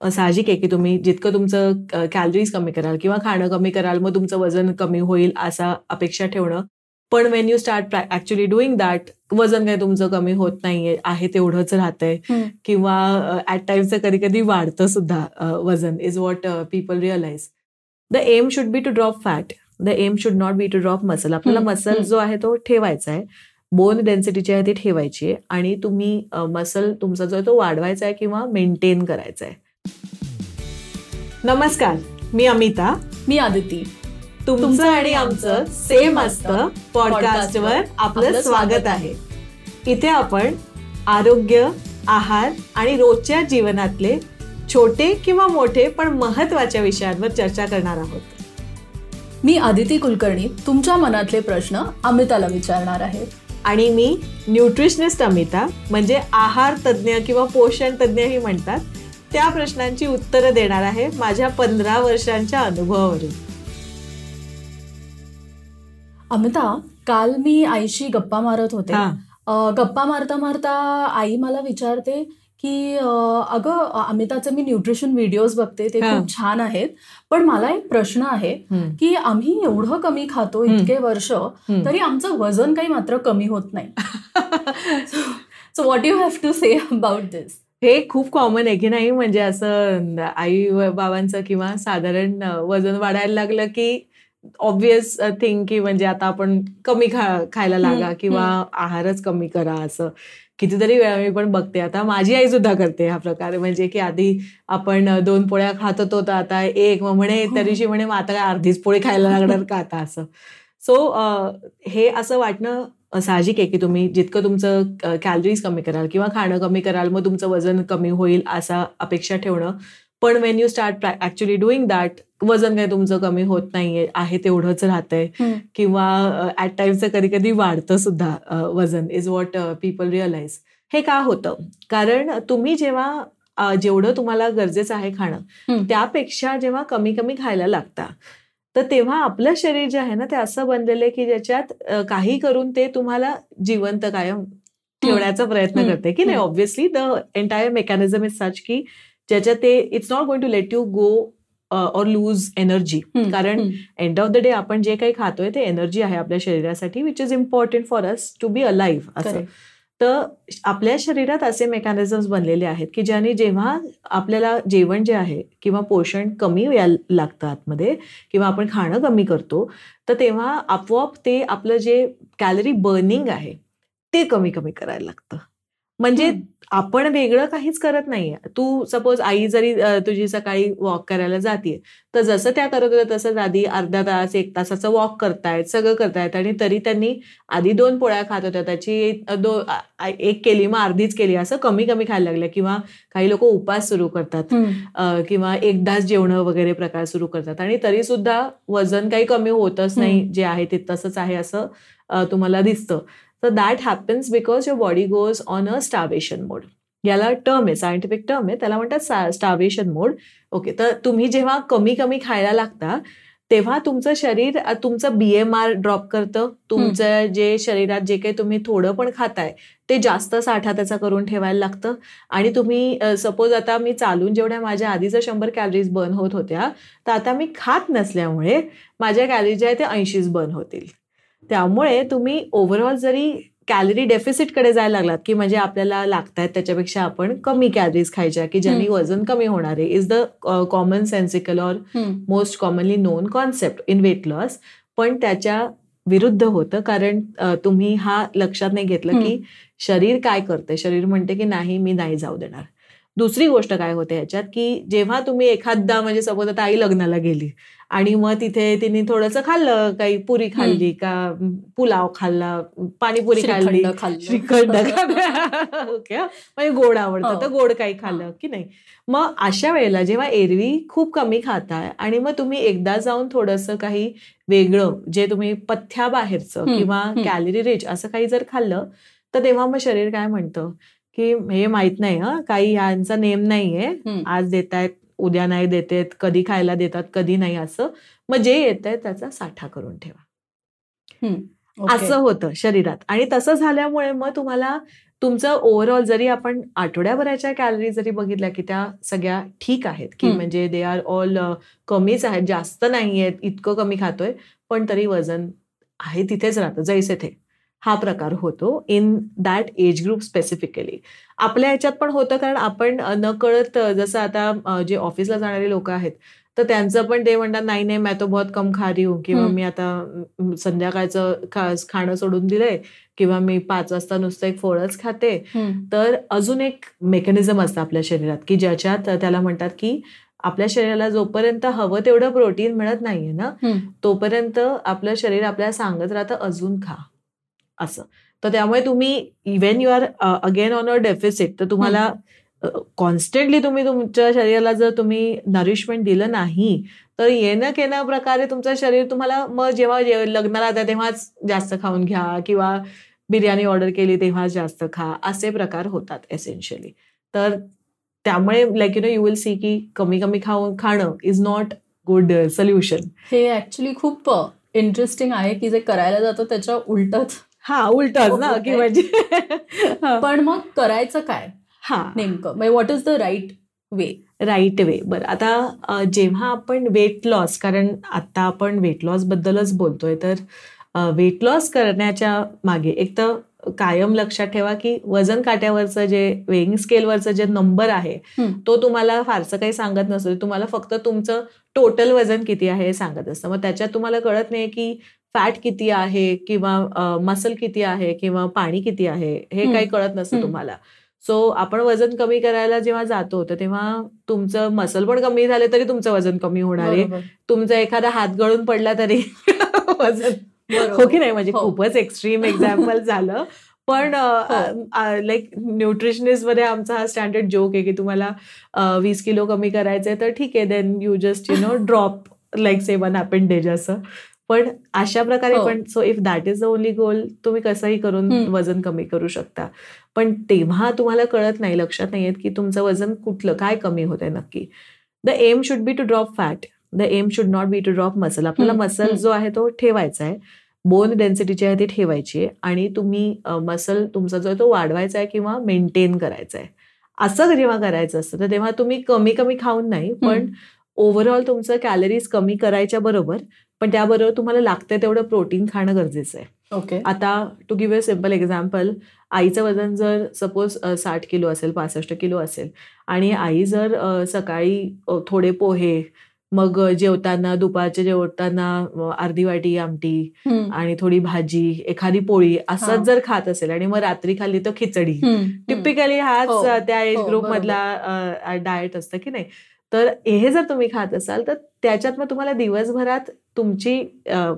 साहजिक आहे की तुम्ही जितकं तुमचं कॅलरीज कमी कराल किंवा खाणं कमी कराल मग तुमचं वजन कमी होईल असा अपेक्षा ठेवणं. पण when you start actually doing that वजन काही तुमचं कमी होत नाहीये आहे तेवढंच राहतंय. किंवा ऍट टाइम्स कधी कधी वाढतं सुद्धा वजन is what people realise the aim should be to drop fat the aim should not be to drop muscle आपल्याला मसल जो आहे तो ठेवायचा आहे. बोन डेन्सिटी आहे ती ठेवायची आहे आणि तुम्ही मसल तुमचा जो आहे तो वाढवायचा आहे किंवा मेंटेन करायचा आहे. नमस्कार मी अमिता. मी आदिती. तुमचं आणि आमचं सेम असतं पॉडकास्टवर आपलं स्वागत आहे. इथे आपण आरोग्य आहार आणि रोजच्या जीवनातले छोटे किंवा मोठे पण महत्त्वाच्या विषयांवर चर्चा करणार आहोत. मी आदिती कुलकर्णी तुमच्या मनातले प्रश्न अमिताला विचारणार आहे. आणि मी न्यूट्रिशनिस्ट अमिता म्हणजे आहार तज्ज्ञ किंवा पोषण तज्ज्ञही म्हणतात. त्या प्रश्नांची उत्तरं देणार आहे माझ्या पंधरा वर्षांच्या अनुभवावरून. अमिता काल मी आईशी गप्पा मारत होते. गप्पा मारता मारता आई मला विचारते की अगं अमिताचे मी न्यूट्रिशन व्हिडिओज बघते ते खूप छान आहेत. पण मला एक प्रश्न आहे की आम्ही एवढं कमी खातो इतके वर्ष तरी आमचं वजन काही मात्र कमी होत नाही. So what you have to say about this हे खूप कॉमन आहे की नाही? म्हणजे असं आई बाबांचं किंवा साधारण वजन वाढायला लागलं की ऑब्विस थिंग की म्हणजे आता आपण कमी खा खायला लागा किंवा आहारच कमी करा असं. कितीतरी वेळा मी पण बघते. आता माझी आई सुद्धा करते हा प्रकार. म्हणजे की आधी आपण दोन पोळ्या खात होतो तर आता एक म्हणे हो. तरीशी म्हणे मग आता अर्धीच पोळी खायला लागणार का आता? असं. सो हे असं वाटणं साहजिक आहे की तुम्ही जितकं तुमचं कॅलरीज कमी कराल किंवा खाणं कमी कराल मग तुमचं वजन कमी होईल असा अपेक्षा ठेवणं. पण when you start actually doing that वजन काही तुमचं कमी होत नाहीये आहे तेवढंच राहतंय. किंवा ऍट टाइम्स कधी कधी वाढतं सुद्धा वजन इज वॉट पीपल रिअलाइज हे का होतं? कारण तुम्ही जेव्हा जेवढं तुम्हाला गरजेचं आहे खाणं त्यापेक्षा जेव्हा कमी कमी खायला लागता तर तेव्हा आपलं शरीर जे आहे ना ते असं बनलेलं आहे की ज्याच्यात काही करून ते तुम्हाला जिवंत कायम ठेवण्याचा प्रयत्न करते की नाही? Obviously the entire mechanism is such की ज्याच्यात ते it's not going to let you go or lose energy कारण एंड ऑफ द डे आपण जे काही खातोय ते एनर्जी आहे आपल्या शरीरासाठी which is important for us to be alive असं. तर आपल्या शरीरात असे मेकॅनिझम्स बनलेले आहेत की ज्याने जेव्हा आपल्याला जेवण जे आहे किंवा पोषण कमी यायला लागतं आतमध्ये किंवा आपण खाणं कमी करतो तर तेव्हा आपोआप ते आपलं जे कॅलरी बर्निंग आहे ते कमी कमी करायला लागतं. म्हणजे आपण वेगळं काहीच करत नाहीये. तू सपोज आई जरी तुझी सकाळी वॉक करायला जाते तर जसं त्या करत होत्या तसंच आधी अर्धा तास एक तासाचं वॉक करतायत सगळं करतायत आणि तरी त्यांनी आधी दोन पोळ्या खात होत्या. त्याची दो एक केली मग अर्धीच केली असं कमी कमी खायला लागलं किंवा काही लोक उपास सुरू करतात किंवा एकदाच जेवणं वगैरे प्रकार सुरू करतात. आणि तरी सुद्धा वजन काही कमी होतच नाही जे आहे ते तसंच आहे असं तुम्हाला दिसतं. तर that happens because your body goes on a starvation mode याला टर्म आहे सायंटिफिक टर्म आहे. त्याला म्हणतात स्टार्वेशन मोड ओके तर तुम्ही जेव्हा कमी कमी खायला लागता तेव्हा तुमचं शरीर तुमचं बीएमआर ड्रॉप करतं. तुमचं जे शरीरात जे काही तुम्ही थोडं पण खाताय ते जास्त साठा त्याचा करून ठेवायला लागतं. आणि तुम्ही सपोज आता मी चालून जेवढ्या माझ्या आधीचं शंभर कॅलरीज बर्न होत होत्या तर आता मी खात नसल्यामुळे माझ्या कॅलरीज ज्या आहेत ते ऐंशीच बर्न होतील. त्यामुळे तुम्ही ओव्हरऑल जरी कॅलरी डेफिसिटकडे जायला लागलात की म्हणजे आपल्याला लागतायत त्याच्यापेक्षा आपण कमी कॅलरीज खायच्या की ज्यांनी वजन कमी होणार आहे is the common sensical or most commonly known concept in weight loss पण त्याच्या विरुद्ध होतं कारण तुम्ही हा लक्षात नाही घेतलं की शरीर काय करते शरीर म्हणते की नाही मी नाही जाऊ देणार. दुसरी गोष्ट काय होते ह्याच्यात की जेव्हा तुम्ही एखादा म्हणजे सपोज आता आई लग्नाला गेली आणि मग तिथे तिने थोडस खाल्लं काही पुरी खाल्ली का पुलाव खाल्ला पाणीपुरी खाल्ली श्रीखंड ओके म्हणजे गोड आवडतं तर हो. गोड काही खाल्लं की नाही. मग अशा वेळेला जेव्हा एरवी खूप कमी खाताय आणि मग तुम्ही एकदा जाऊन थोडस काही वेगळं जे तुम्ही पथ्याबाहेरचं किंवा कॅलरी रिच असं काही जर खाल्लं तर तेव्हा मग शरीर काय म्हणतं? की हे माहीत नाही हा. काही यांचा नेम नाहीये. आज देत आहेत उद्या नाही देतेत कधी खायला देतात कधी नाही असं. मग जे येत आहे त्याचा साठा करून ठेवा. असं होतं शरीरात. आणि तसं झाल्यामुळे मग तुम्हाला तुमचं ओव्हरऑल जरी आपण आठवड्याभराच्या कॅलरी जरी बघितल्या की त्या सगळ्या ठीक आहेत की म्हणजे दे आर ऑल कमीच आहेत जास्त नाही आहेत इतकं कमी खातोय पण तरी वजन आहे तिथेच राहतं जैसे थे. हा प्रकार होतो in that age group specifically आपल्या ह्याच्यात पण होतं कारण आपण न कळत जसं आता जे ऑफिसला जाणारे लोक आहेत तर त्यांचं पण ते म्हणतात नाही नाही मैं तो बहुत कम खा रही हूँ. किंवा मी आता संध्याकाळचं खाणं सोडून दिलंय किंवा मी पाच वाजता नुसतं एक फळच खाते. तर अजून एक मेकॅनिझम असतं आपल्या शरीरात की ज्याच्यात त्याला म्हणतात की आपल्या शरीराला जोपर्यंत हवं तेवढं प्रोटीन मिळत नाहीये ना तोपर्यंत आपलं शरीर आपल्याला सांगत राहतं अजून खा. असं. तर त्यामुळे तुम्ही even you are again on a deficit तर तुम्हाला कॉन्स्टंटली तुम्ही तुमच्या शरीराला जर तुम्ही नरिशमेंट दिलं नाही तर येणं केणं प्रकारे तुमचं शरीर तुम्हाला मग जेव्हा लग्नाला जाते तेव्हाच जास्त खाऊन घ्या किंवा बिर्याणी ऑर्डर केली तेव्हाच जास्त खा असे प्रकार होतात एसेन्शियली तर त्यामुळे like you know you will see की कमी कमी खाऊन खाणं इज नॉट गुड सोल्युशन हे ऍक्च्युली खूप इंटरेस्टिंग आहे की जे करायला जातं त्याच्या उलटच. हा उलटच ना की म्हणजे पण मग करायचं काय? हा. नेमकं. What is the right way right way बरं. आता जेव्हा आपण वेट लॉस कारण आता आपण वेट लॉस बद्दलच बोलतोय तर वेट लॉस करण्याच्या मागे एक तर कायम लक्षात ठेवा की वजन काट्यावरचं जे वेईंग स्केलवरचं जे नंबर आहे तो तुम्हाला फारसं काही सांगत नसतो. तुम्हाला फक्त तुमचं टोटल वजन किती आहे हे सांगत असतं. मग त्याच्यात तुम्हाला कळत नाही की फॅट किती आहे किंवा मसल किती आहे किंवा पाणी किती आहे हे काही कळत नसतं तुम्हाला. सो आपण वजन कमी करायला जेव्हा जातो तर तेव्हा तुमचं मसल पण कमी झाले तरी तुमचं वजन कमी होणार आहे. तुमचा एखादा हात गळून पडला तरी वजन हो की नाही? म्हणजे हो. खूपच एक्स्ट्रीम एक्झाम्पल झालं. पण लाईक न्यूट्रिशनिस्टमध्ये आमचा हा स्टँडर्ड जोक आहे की तुम्हाला वीस किलो कमी करायचंय तर ठीक आहे then you just you know drop like seven appendage असं पण अशा प्रकारे हो. पण so if that is the only goal तुम्ही कसंही करून वजन कमी करू शकता. पण तेव्हा तुम्हाला कळत नाही लक्षात नाही येत की तुमचं वजन कुठलं काय कमी होत आहे नक्की. The aim should be to drop fat the aim should not be to drop muscle आपल्याला मसल जो आहे तो ठेवायचा आहे. बोन डेन्सिटी आहे ती ठेवायची आहे आणि तुम्ही मसल तुमचा जो आहे तो वाढवायचा आहे किंवा मेंटेन करायचा आहे. असं जेव्हा करायचं असतं तर तेव्हा तुम्ही कमी कमी खाऊन नाही पण ओव्हरऑल तुमचं कॅलरीज कमी करायच्या बरोबर पण त्याबरोबर तुम्हाला लागतंय तेवढं प्रोटीन खाणं गरजेचं आहे. ओके आता to give a simple example आईचं वजन जर सपोज साठ किलो असेल पासष्ट किलो असेल आणि आई जर सकाळी थोडे पोहे मग जेवताना दुपारच्या जेवताना अर्धी वाटी आमटी आणि थोडी भाजी एखादी पोळी असंच जर खात असेल आणि मग रात्री खाल्ली तर खिचडी. टिपिकली हाच हो. त्या एज ग्रुप हो, मधला डाएट असतं की नाही? तर हे जर तुम्ही खात असाल तर त्याच्यात मग तुम्हाला दिवसभरात तुमची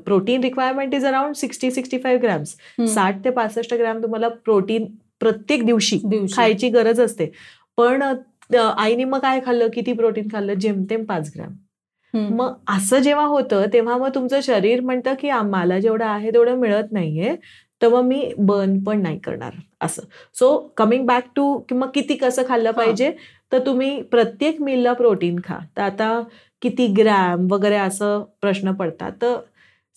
protein requirement is around sixty sixty five grams साठ ते पासष्ट ग्रॅम तुम्हाला प्रोटीन प्रत्येक दिवशी खायची गरज असते. पण आईने मग काय खाल्लं? किती प्रोटीन खाल्लं? जेमतेम पाच ग्रॅम. मग असं जेव्हा होतं तेव्हा मग तुमचं शरीर म्हणतं की मला जेवढं आहे तेवढं मिळत नाहीये. तर मग मी बर्न पण नाही करणार असं. सो कमिंग बॅक टू मग किती कसं खाल्लं पाहिजे तर तुम्ही प्रत्येक मिलला प्रोटीन खा. तर आता किती ग्रॅम वगैरे असं प्रश्न पडतात. तर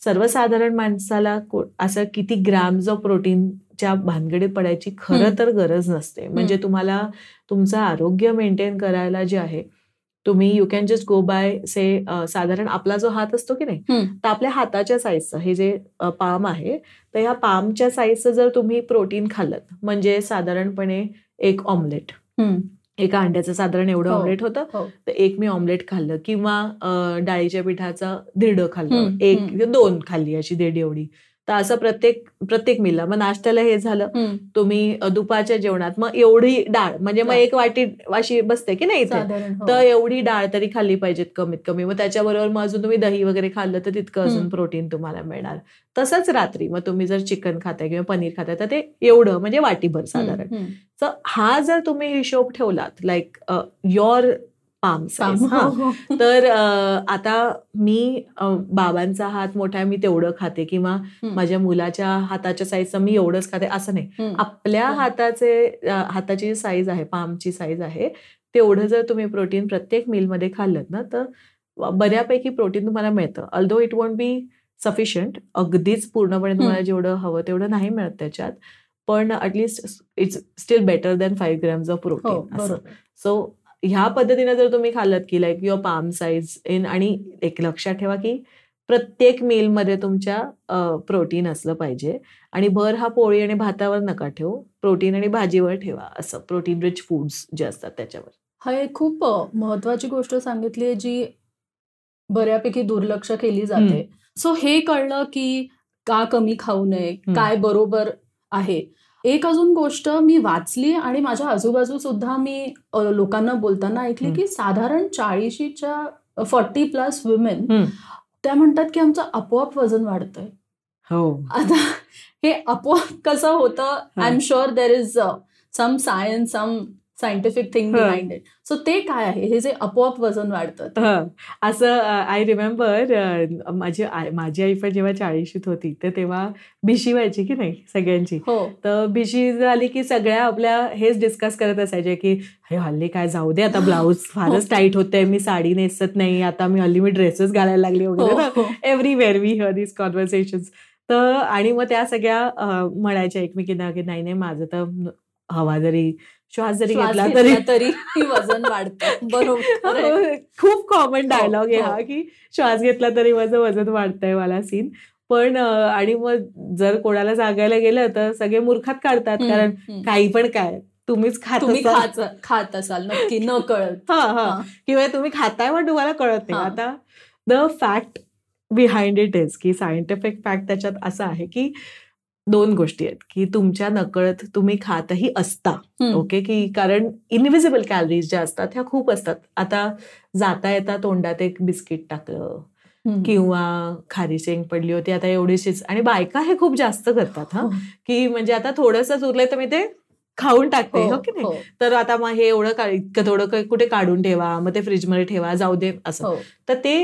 सर्वसाधारण माणसाला असं किती ग्रॅम जो प्रोटीनच्या भानगडीत पडायची खरं तर गरज नसते. म्हणजे तुम्हाला तुमचं आरोग्य मेंटेन करायला जे आहे तुम्ही you can just go by say साधारण आपला जो हात असतो की नाही तर आपल्या हाताच्या साईजचं हे जे पाम आहे तर ह्या पामच्या साईजचं जर तुम्ही प्रोटीन खाल्लं म्हणजे साधारणपणे एक ऑमलेट एका अंड्याचं साधारण एवढं हो, ऑमलेट होतं हो. तर एक मी ऑमलेट खाल्लं. किंवा डाळीच्या पिठाचा दीड खाल्लं. एक दोन खाल्ली अशी दीड एवढी. तर असं प्रत्येक प्रत्येक मिलला मग नाश्त्याला हे झालं. तुम्ही दुपारच्या जेवणात मग एवढी डाळ म्हणजे मग एक वाटी अशी बसते की नाही हो. तर एवढी डाळ तरी खाल्ली पाहिजेत कमीत कमी मग त्याच्याबरोबर मग अजून तुम्ही दही वगैरे खाल्लं तर तितकं अजून प्रोटीन तुम्हाला मिळणार. तसंच रात्री मग तुम्ही जर चिकन खाताय किंवा पनीर खाताय तर ते एवढं म्हणजे वाटीभर साधारण. तर हा जर तुम्ही हिशोब ठेवलात लाईक युअर पाम. साईज हा. तर आता मी बाबांचा हात मोठा आहे मी तेवढं खाते किंवा माझ्या मुलाच्या हाताच्या साईजचं मी एवढंच खाते असं नाही. आपल्या हाताचे हाताची साईज आहे पामची साईज आहे तेवढं जर तुम्ही प्रोटीन प्रत्येक मीलमध्ये खाल्लं ना तर बऱ्यापैकी प्रोटीन तुम्हाला मिळतं. Although it won't be sufficient अगदीच पूर्णपणे तुम्हाला जेवढं हवं तेवढं नाही मिळत त्याच्यात पण at least it's still better than five grams of protein so ह्या पद्धतीने जर तुम्ही खाल्लत की like your palm size in आणि एक लक्षात ठेवा की प्रत्येक मीलमध्ये तुमच्या प्रोटीन असलं पाहिजे. आणि भर हा पोळी आणि भातावर नका ठेवू. प्रोटीन आणि भाजीवर ठेवा असं. प्रोटीन रिच फूड्स जे असतात त्याच्यावर. हा एक खूप महत्वाची गोष्ट सांगितली जी बऱ्यापैकी दुर्लक्ष केली जाते. सो हे कळलं की का कमी खाऊ नये? काय बरोबर आहे? एक अजून गोष्ट मी वाचली आणि माझ्या आजूबाजू सुद्धा मी लोकांना बोलताना ऐकली की साधारण चाळीशीच्या फॉर्टी प्लस वुमेन त्या म्हणतात की आमचं आपोआप वजन वाढतंय. हो. आता हे आपोआप कसं होतं? I am sure there is some science some scientific thing behind it. So ते काय आहे? हे जे आपोआप वजन वाढतं. असं आय रिमेंबर माझी माझी आई पण जेव्हा चाळीशीत होती तर तेव्हा भिशी व्हायची की नाही सगळ्यांची? हो. तर भिशी झाली की सगळ्या आपल्या हेच डिस्कस करत असायचे की हे हल्ली काय जाऊ दे आता ब्लाऊज फारच टाईट होते मी साडी नेसत नाही आता मी हल्ली मी ड्रेसेस घालायला लागली वगैरे everywhere we hear this conversation तर आणि मग त्या सगळ्या म्हणायच्या एकमेकींना की नाही नाही माझं तर हवा जरी श्वास जरी घेतला तरी. तरी वजन वाढतं. बरोबर खूप कॉमन डायलॉग आहे हा. की श्वास घेतला तरी माझं वजन वाढतंय मला सीन पण आणि मग जर कोणाला सांगायला गेलं तर सगळे मूर्खात काढतात कारण काही पण काय तुम्हीच खात खात असाल नक्की न कळत. हा हा. किंवा तुम्ही खाताय पण तुम्हाला कळत नाही. आता the fact behind it is की सायंटिफिक फॅक्ट त्याच्यात असं आहे की दोन गोष्टी आहेत की तुमच्या नकळत तुम्ही खातही असता ओके? की कारण इनव्हिजिबल कॅलरीज ज्या असतात ह्या खूप असतात. आता जाता येता तोंडात एक बिस्किट टाकलं किंवा खारी शेंग पडली होती आता एवढीशीच. आणि बायका हे खूप जास्त करतात हा? की म्हणजे आता थोडस उरलंय तर मी ते खाऊन टाकते हो की नाही? तर आता मग हे एवढं इतकं थोडं कुठे काढून ठेवा मग ते फ्रीजमध्ये ठेवा जाऊ दे असं. तर ते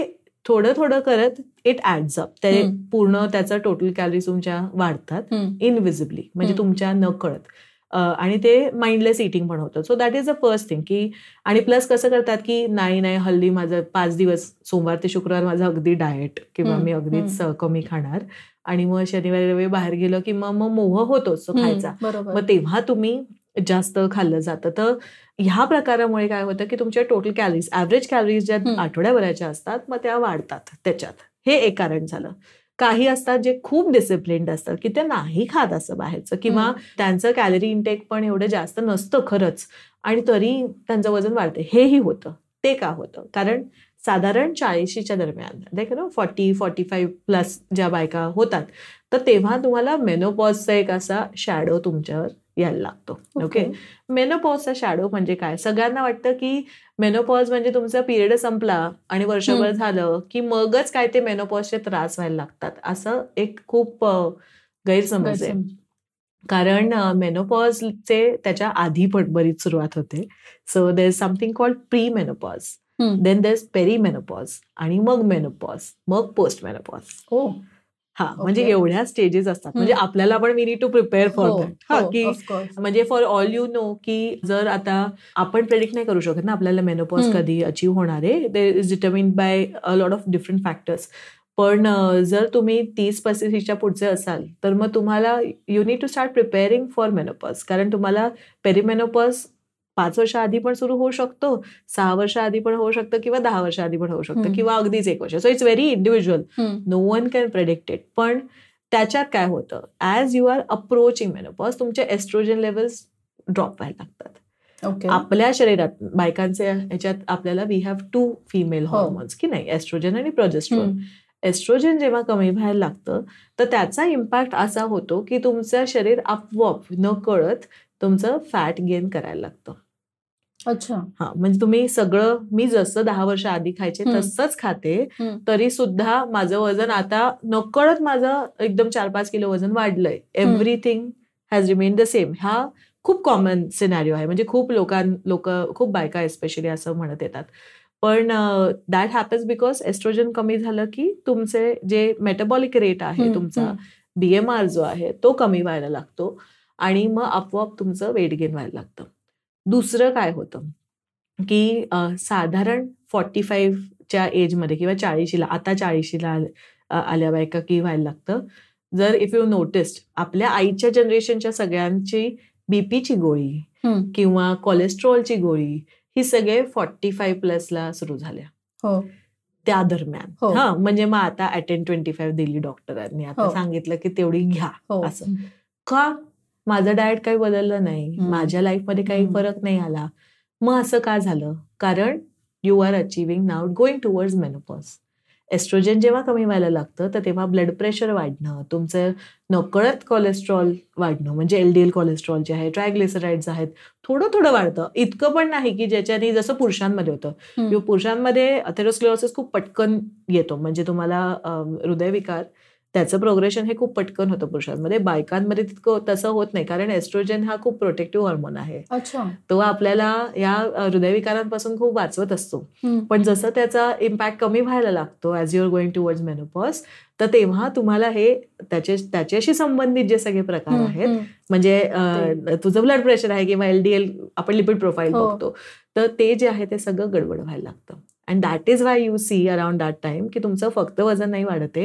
थोडं थोडं करत इट ऍड्स अप ते पूर्ण त्याचं टोटल कॅलरीज तुमच्या वाढतात इनविजिबली म्हणजे तुमच्या न कळत आणि ते माइंडलेस इटिंग पण होतं. So that is the first thing की आणि प्लस कसं करतात की नाही नाही हल्ली माझं पाच दिवस सोमवार ते शुक्रवार माझं अगदी डाएट किंवा मी अगदीच कमी खाणार. आणि मग शनिवारी रविवारी बाहेर गेलो की मग मग मोह होतोच खायचा. मग तेव्हा तुम्ही जास्त खाल्लं जातं. तर ह्या प्रकारामुळे काय होतं की तुमच्या टोटल कॅलरीज ऍव्हरेज कॅलरीज ज्या आठवड्याभराच्या असतात मग त्या वाढतात त्याच्यात. हे एक कारण झालं. काही असतात जे खूप डिसिप्लिन्ड असतात की ते नाही खात असं बाहेरचं किंवा त्यांचं कॅलरी इंटेक पण एवढं जास्त नसतं खरंच आणि तरी त्यांचं वजन वाढते. हेही होतं. ते का होतं? कारण साधारण चाळीशीच्या दरम्यान देख नो फॉर्टी फॉर्टी फाईव्ह प्लस ज्या बायका होतात तर तेव्हा तुम्हाला मेनोपॉजचा एक असा शॅडो तुमच्यावर यायला लागतो ओके? मेनोपॉजचा शॅडो म्हणजे काय? सगळ्यांना वाटतं की मेनोपॉज म्हणजे तुमचा पिरियड संपला आणि वर्षभर झालं की मगच काय ते मेनोपॉजचे त्रास व्हायला लागतात. असं एक खूप गैरसमज आहे. कारण मेनोपॉजचे त्याच्या आधी पण बरीच सुरुवात होते. So there is something called premenopause then there is perimenopause आणि मग मेनोपॉज मग पोस्ट मेनोपॉज हा म्हणजे एवढ्या स्टेजेस असतात. म्हणजे आपल्याला पण we need to prepare for that की म्हणजे फॉर ऑल यू नो की जर आता आपण प्रेडिक्ट नाही करू शकत ना आपल्याला मेनोपॉज कधी अचीव्ह होणार आहे they is determine by a lot of different factors पण जर तुम्ही तीस पस्तीसच्या पुढचे असाल तर मग तुम्हाला you need to start preparing for menopause कारण तुम्हाला पेरीमेनोपॉज पाच वर्ष आधी पण सुरू होऊ शकतो सहा वर्ष आधी पण होऊ शकतं किंवा दहा वर्ष आधी पण होऊ शकतं किंवा अगदीच एक वर्ष. So it's very individual no one can predict it पण त्याच्यात काय होतं? As you are approaching menopause तुमचे एस्ट्रोजन लेवल्स ड्रॉप व्हायला लागतात. आपल्या शरीरात बायकांचे ह्याच्यात आपल्याला we have to female hormones की नाही? एस्ट्रोजन आणि प्रोजेस्ट्रोन एस्ट्रोजन जेव्हा कमी व्हायला लागतं तर त्याचा इम्पॅक्ट असा होतो की तुमचं शरीर आपोआप न कळत तुमचं फॅट गेन करायला लागतं. अच्छा. हा म्हणजे तुम्ही सगळं मी जसं दहा वर्ष आधी खायचे तसंच खाते तरी सुद्धा माझं वजन आता नकळत माझं एकदम चार पाच किलो वजन वाढलंय. Everything has remain the same हा खूप कॉमन सिनॅरिओ आहे. म्हणजे खूप लोकां लोक खूप बायका एस्पेशली असं म्हणत येतात. पण दॅट हॅपन्स बिकॉज एस्ट्रोजन कमी झालं की तुमचे जे मेटाबॉलिक रेट आहे तुमचा बीएमआर जो आहे तो कमी व्हायला लागतो. आणि मग आपोआप तुमचं वेट गेन व्हायला लागतं. दुसरं काय होतं? की साधारण फॉर्टी फाईव्हच्या एजमध्ये किंवा चाळीशीला आता चाळीशीला आल्या बायका की व्हायला लागतं. जर इफ यू नोटिस्ड आपल्या आईच्या जनरेशनच्या सगळ्यांची बीपीची गोळी किंवा कोलेस्ट्रॉलची गोळी ही सगळे फॉर्टी फाईव्ह प्लसला सुरू झाल्या. हो. त्या दरम्यान. हो. हा म्हणजे मग आता अटेन ट्वेंटी फाईव्ह दिली डॉक्टरांनी आता हो. सांगितलं की तेवढी घ्या हो. असं. का? माझं डाएट काही बदललं नाही. माझ्या लाईफमध्ये काही. फरक नाही आला. मग असं का झालं? कारण you are achieving now going towards menopause estrogen जेव्हा कमी व्हायला लागतं तर तेव्हा ब्लड प्रेशर वाढणं तुमचं नकळत कोलेस्ट्रॉल वाढणं म्हणजे एलडीएल कोलेस्ट्रॉल जे आहे ट्रायग्लिसराइड्स आहेत थोडं थोडं वाढतं. इतकं पण नाही की ज्याच्याने जसं पुरुषांमध्ये होतं. किंवा पुरुषांमध्ये अथेरोस्क्लेरोसिस खूप पटकन येतो. म्हणजे तुम्हाला हृदयविकार त्याचं प्रोग्रेशन हे खूप पटकन होतं पुरुषांमध्ये बायकांमध्ये तितकं तसं होत नाही कारण एस्ट्रोजन हा खूप प्रोटेक्टिव्ह हॉर्मोन आहे तो आपल्याला या हृदयविकारांपासून खूप वाचवत असतो. पण जसं त्याचा इम्पॅक्ट कमी व्हायला लागतो as your going towards menopause तर तेव्हा तुम्हाला हे त्याचे त्याच्याशी संबंधित जे सगळे प्रकार आहेत. म्हणजे तुझं ब्लड प्रेशर आहे किंवा एलडीएल आपण लिपिड प्रोफाईल हो. बघतो तर ते जे आहे ते सगळं गडबड व्हायला लागतं and that is why you see around that time की तुमचं फक्त वजन नाही वाढत.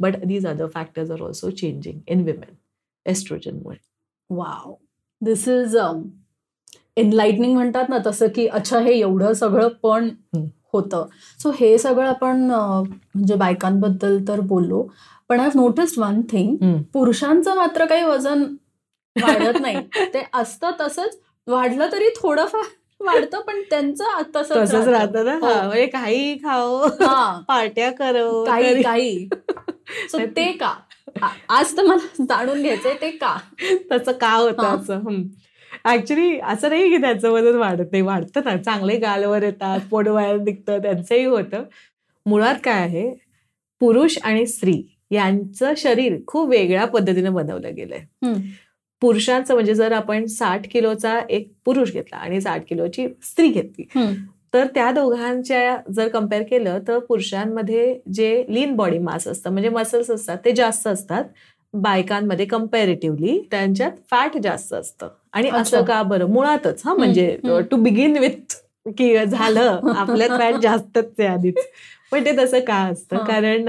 But these other factors are also changing in women एस्ट्रोजनमुळे wow this is enlightening म्हणतात ना तसं की अच्छा हे एवढं सगळं पण. होतं सो हे सगळं आपण म्हणजे बायकांबद्दल तर बोललो पण I have noticed one thing. पुरुषांचं मात्र काही वजन वाढत नाही ते असतं तसंच वाढलं तरी थोडंफार वाढतं पण त्यांचं तसंच तसंच राहतं. ना? हो. म्हणजे काही खाओ हा. पार्ट्या करो काही काही. सो ते का? आज तर मला जाणून घ्यायचंय ते का? तसं का होतं. असं? ऍक्च्युली असं नाही की त्याचं वजन वाढत नाही. वाढतं ना. चांगले गालवर येतात पोट बाहेर निघतं त्यांचंही होतं. मुळात काय आहे? पुरुष आणि स्त्री यांचं शरीर खूप वेगळ्या पद्धतीने बनवलं गेलंय. पुरुषांचं म्हणजे जर आपण साठ किलोचा एक पुरुष घेतला आणि साठ किलोची स्त्री घेतली. तर त्या दोघांच्या जर कंपेअर केलं तर पुरुषांमध्ये जे लीन बॉडी मास असतं म्हणजे मसल्स असतात ते जास्त असतात बायकांमध्ये कम्पॅरेटिव्हली त्यांच्यात फॅट जास्त असतं आणि. असं का बरं मुळातच हा म्हणजे. टू बिगिन विथ की झालं आपल्यात फॅट जास्तच आहे आधीच पण ते तसं का असतं. कारण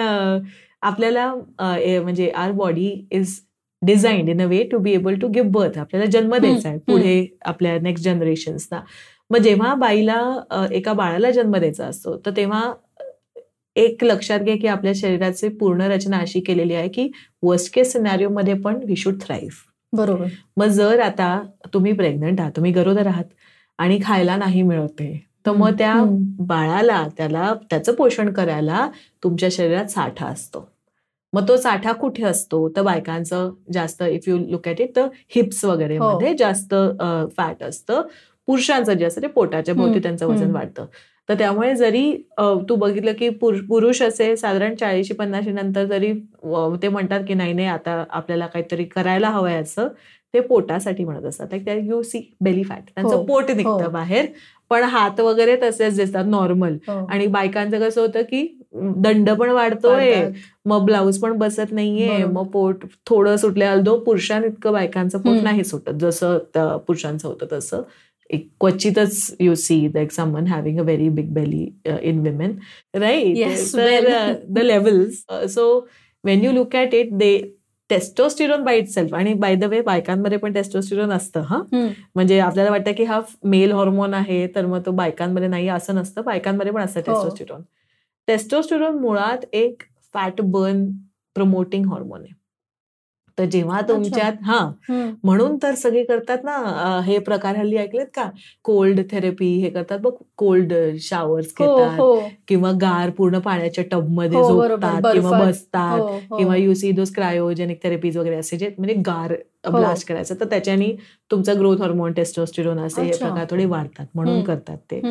आपल्याला म्हणजे our body is designed in a way to be able to give birth. आपल्याला जन्म द्यायचा आहे पुढे आपल्या नेक्स्ट जनरेशन्सना मग जेव्हा बाईला एका बाळाला जन्म द्यायचा असतो तर तेव्हा एक लक्षात घ्या की आपल्या शरीराची पूर्ण रचना अशी केलेली आहे की वर्स्ट केस सिनारिओ मध्ये पण वी शुड थ्राईव्ह बरोबर. मग जर आता तुम्ही प्रेग्नंट आहात तुम्ही गरोदर आहात आणि खायला नाही मिळत आहे तर मग त्या. बाळाला त्याला त्याचं पोषण करायला तुमच्या शरीरात साठा असतो. मग तो साठा कुठे असतो तर बायकांचं जास्त if you look at it तर हिप्स वगैरे हो. मध्ये जास्त फॅट असतं पुरुषांचं जे असतं ते पोटाच्या भोवती त्यांचं वजन. वाढतं तर त्यामुळे जरी तू बघितलं की पुर- पुरुष असे साधारण चाळीशी पन्नाशी नंतर जरी ते म्हणतात की नाही नाही आता आपल्याला काहीतरी करायला हवंय असं ते पोटासाठी म्हणत असतात लाईक त्या यू सी बेली फॅट त्यांचं हो, पोट निघतं हो. बाहेर पण हात वगैरे तसेच दिसतात नॉर्मल हो. आणि बायकांचं कसं होतं की दंड पण वाढतोय. मग ब्लाऊज पण बसत नाहीये. मग पोट थोडं सुटले अल्दो पुरुषां इतकं बायकांचं पोट. नाही सुटत जसं पुरुषांचं होतं तसं एक क्वचितच you see like someone having a very big belly in women right. The levels so when you look at it they testosterone by itself आणि बाय द वे बायकांमध्ये पण टेस्टोस्टिरोन असतं हा. म्हणजे आपल्याला वाटतं की हा मेल हॉर्मोन आहे तर मग तो बायकांमध्ये नाही असं नसतं. बायकांमध्ये पण असतं हो. टेस्टोस्टिरोन टेस्टोस्टिरोन मुळात एक फॅट बर्न प्रमोटिंग हॉर्मोन आहे. तर जेव्हा तुमच्यात हा. म्हणून तर सगळे करतात ना हे प्रकार हल्ली ऐकलेत का कोल्ड थेरपी हे करतात बघ कोल्ड शावर्स हो घेतात हो किंवा गार पूर्ण पाण्याच्या टबमध्ये हो. झोपतात किंवा. बसतात. किंवा you see those cryogenic therapies वगैरे असे जे म्हणजे गार. ब्लास्ट करायचं तर त्याच्यानी तुमचं ग्रोथ हॉर्मोन टेस्टोस्टिरोन असे हे. प्रकार थोडे वाढतात म्हणून. करतात ते.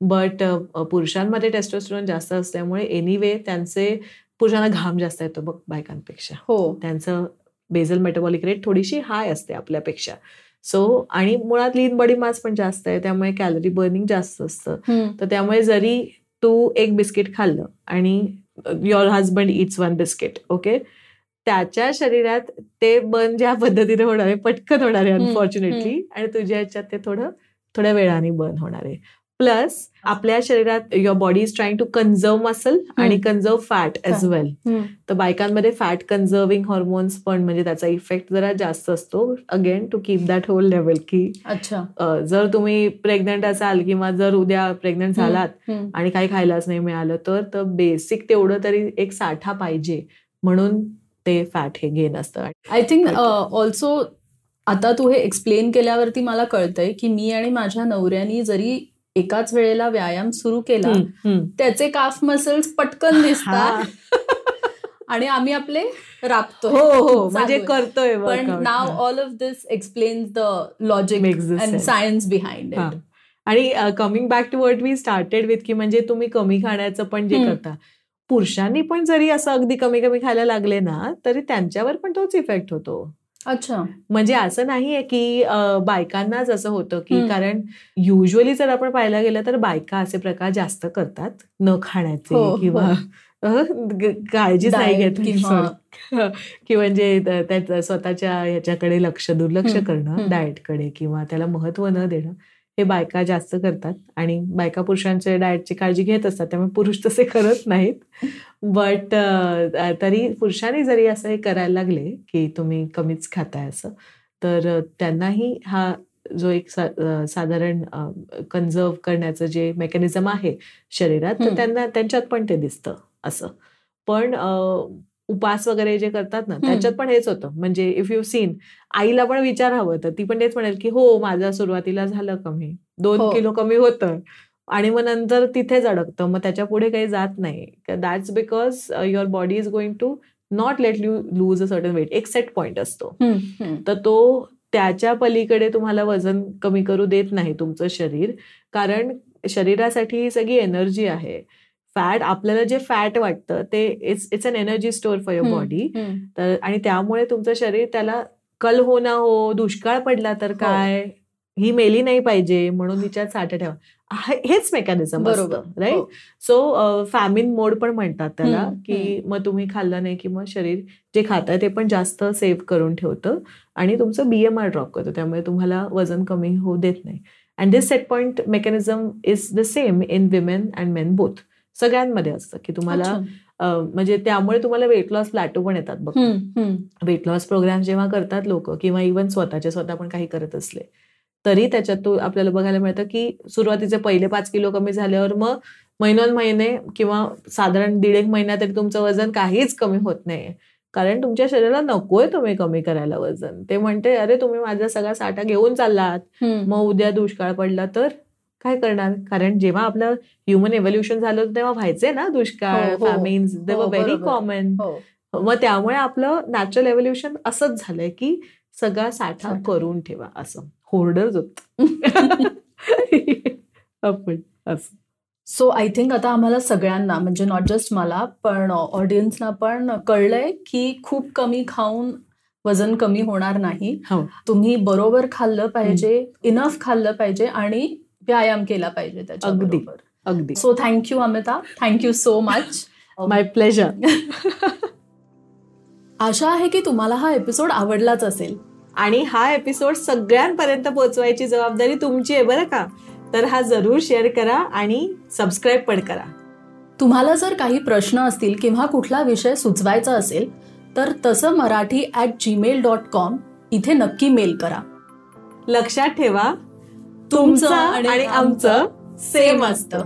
बट पुरुषांमध्ये टेस्टोस्टिरोन जास्त असल्यामुळे एनिवे त्यांचे पुरुषांना घाम जास्त येतो बघ बायकांपेक्षा हो त्यांचं बेझल मेटाबॉलिक रेट थोडीशी हाय असते आपल्यापेक्षा. सो आणि मुळात लीन बॉडी मास पण जास्त आहे त्यामुळे कॅलरी बर्निंग जास्त असतं. तर त्यामुळे जरी तू एक बिस्किट खाल्लं आणि your husband it's one biscuit okay त्याच्या शरीरात ते बर्न ज्या पद्धतीने होणार आहे पटकन होणार आहे अनफॉर्च्युनेटली आणि तुझ्या ह्याच्यात ते थोडं थोड्या वेळाने बर्न होणार आहे. प्लस आपल्या शरीरात your body is trying to conserve muscle आणि कन्झर्व फॅट एज वेल तर बायकांमध्ये फॅट कन्झर्विंग हॉर्मोन्स पण म्हणजे त्याचा इफेक्ट जरा जास्त असतो. Again to keep that whole level की अच्छा. जर तुम्ही प्रेग्नंट असाल किंवा जर उद्या प्रेग्नंट झालात आणि काही खायलाच नाही मिळालं तर बेसिक तेवढं तरी एक साठा पाहिजे. म्हणून ते फॅट हे गेन असतं. आय थिंक ऑल्सो आता तू हे एक्सप्लेन केल्यावरती मला कळतंय की मी आणि माझ्या नवऱ्यानी जरी एकाच वेळेला व्यायाम सुरू केला त्याचे काफ मसल्स पटकन दिसतात. आणि आम्ही आपले राबतो हो हो म्हणजे करतोय पण now all of this explain the logic and science behind it आणि coming back to what we started with की म्हणजे तुम्ही कमी खाण्याचं पण जे करता पुरुषांनी पण जरी असं अगदी कमी कमी खायला लागले ना तरी त्यांच्यावर पण तोच इफेक्ट होतो. अच्छा. म्हणजे असं नाहीये की बायकांनाच असं होतं की कारण युजली जर आपण पाहायला गेलं तर बायका असे प्रकार जास्त करतात न खाण्याचे हो, किंवा हो. काळजीच नाही घेत. की म्हणजे त्याचं स्वतःच्या ह्याच्याकडे लक्ष दुर्लक्ष करणं डाएटकडे किंवा त्याला महत्त्व न देणं. हे बायका जास्त करतात आणि बायका पुरुषांच्या डाएटची काळजी घेत असतात त्यामुळे पुरुष तसे करत नाहीत. बट तरी पुरुषांनी जरी असं हे करायला लागले की तुम्ही कमीच खाताय असं तर त्यांनाही हा जो एक साधारण कन्झर्व करण्याचं जे मेकॅनिझम आहे शरीरात तर त्यांना त्यांच्यात पण ते दिसतं असं. पण उपास वगैरे जे करतात ना त्याच्यात पण हेच होतं. म्हणजे इफ यू सीन आईला पण विचार हवं. तर ती पण तेच म्हणेल की हो माझं सुरुवातीला झालं कमी. दोन हो. किलो कमी होतं. आणि मग नंतर तिथेच अडकतं. मग त्याच्या पुढे काही जात नाही. That's because your body is going to not let you lose a certain weight एक सेट पॉइंट असतो. तर तो त्याच्या पलीकडे तुम्हाला वजन कमी करू देत नाही तुमचं शरीर. कारण शरीरासाठी ही सगळी एनर्जी आहे. फॅट आपल्याला जे फॅट वाटतं ते it's it's an energy store for your body तर आणि त्यामुळे तुमचं शरीर त्याला कल हो ना हो दुष्काळ पडला तर हो. काय? ही मेली नाही पाहिजे म्हणून तिच्यात साठ ठेवा. हेच मेकॅनिझम बरोबर. राईट सो फॅमिन मोड पण म्हणतात त्याला की मग तुम्ही खाल्लं नाही की मग शरीर जे खाताय ते पण जास्त सेव्ह करून ठेवतं आणि तुमचं बीएमआर ड्रॉप करतो त्यामुळे तुम्हाला वजन कमी होऊ देत नाही. And this set point mechanism is the same in women and men both सगळ्यांमध्ये असतं की तुम्हाला म्हणजे त्यामुळे तुम्हाला वेट लॉस प्लॅटो पण येतात बघ. वेट लॉस प्रोग्राम जेव्हा करतात लोक किंवा इव्हन स्वतःच्या स्वतः पण काही करत असले तरी त्याच्यात तो आपल्याला बघायला मिळतं की सुरुवातीचे पहिले पाच किलो कमी झाल्यावर मग महिनोन महिने किंवा साधारण दीड एक महिना तरी तुमचं वजन काहीच कमी होत नाही कारण तुमच्या शरीराला नकोय तुम्ही कमी करायला वजन. ते म्हणते अरे तुम्ही माझा सगळा साठा घेऊन चाललात. मग उद्या दुष्काळ पडला तर? काय करणार? कारण जेव्हा आपलं ह्युमन एव्होल्युशन झालं होतं तेव्हा व्हायचंय ना दुष्काळ फॅमिन्स दे वर व्हेरी कॉमन मग त्यामुळे आपलं नॅचरल एव्होल्युशन असंच झालंय की सगळा साठा करून ठेवा असं. होर्डर होत आपण असं. सो आय थिंक आता आम्हाला सगळ्यांना म्हणजे नॉट जस्ट मला पण ऑडियन्सना पण कळलंय की खूप कमी खाऊन वजन कमी होणार नाही. हो. तुम्ही बरोबर खाल्लं पाहिजे इनफ खाल्लं पाहिजे आणि व्यायाम केला पाहिजे त्याच्या अगदी अगदी. So thank you Amita thank you so much my pleasure आशा आहे की तुम्हाला हा एपिसोड आवडलाच असेल. आणि हा एपिसोड सगळ्यांपर्यंत पोहोचवायची जबाबदारी तुमची आहे बरं का? तर हा जरूर शेअर करा आणि सबस्क्राईब पण करा. तुम्हाला जर काही प्रश्न असतील किंवा कुठला विषय सुचवायचा असेल तर तसं Marathi at Gmail dot com इथे नक्की मेल करा. लक्षात ठेवा तुमचं आणि आमचं सेम असतं.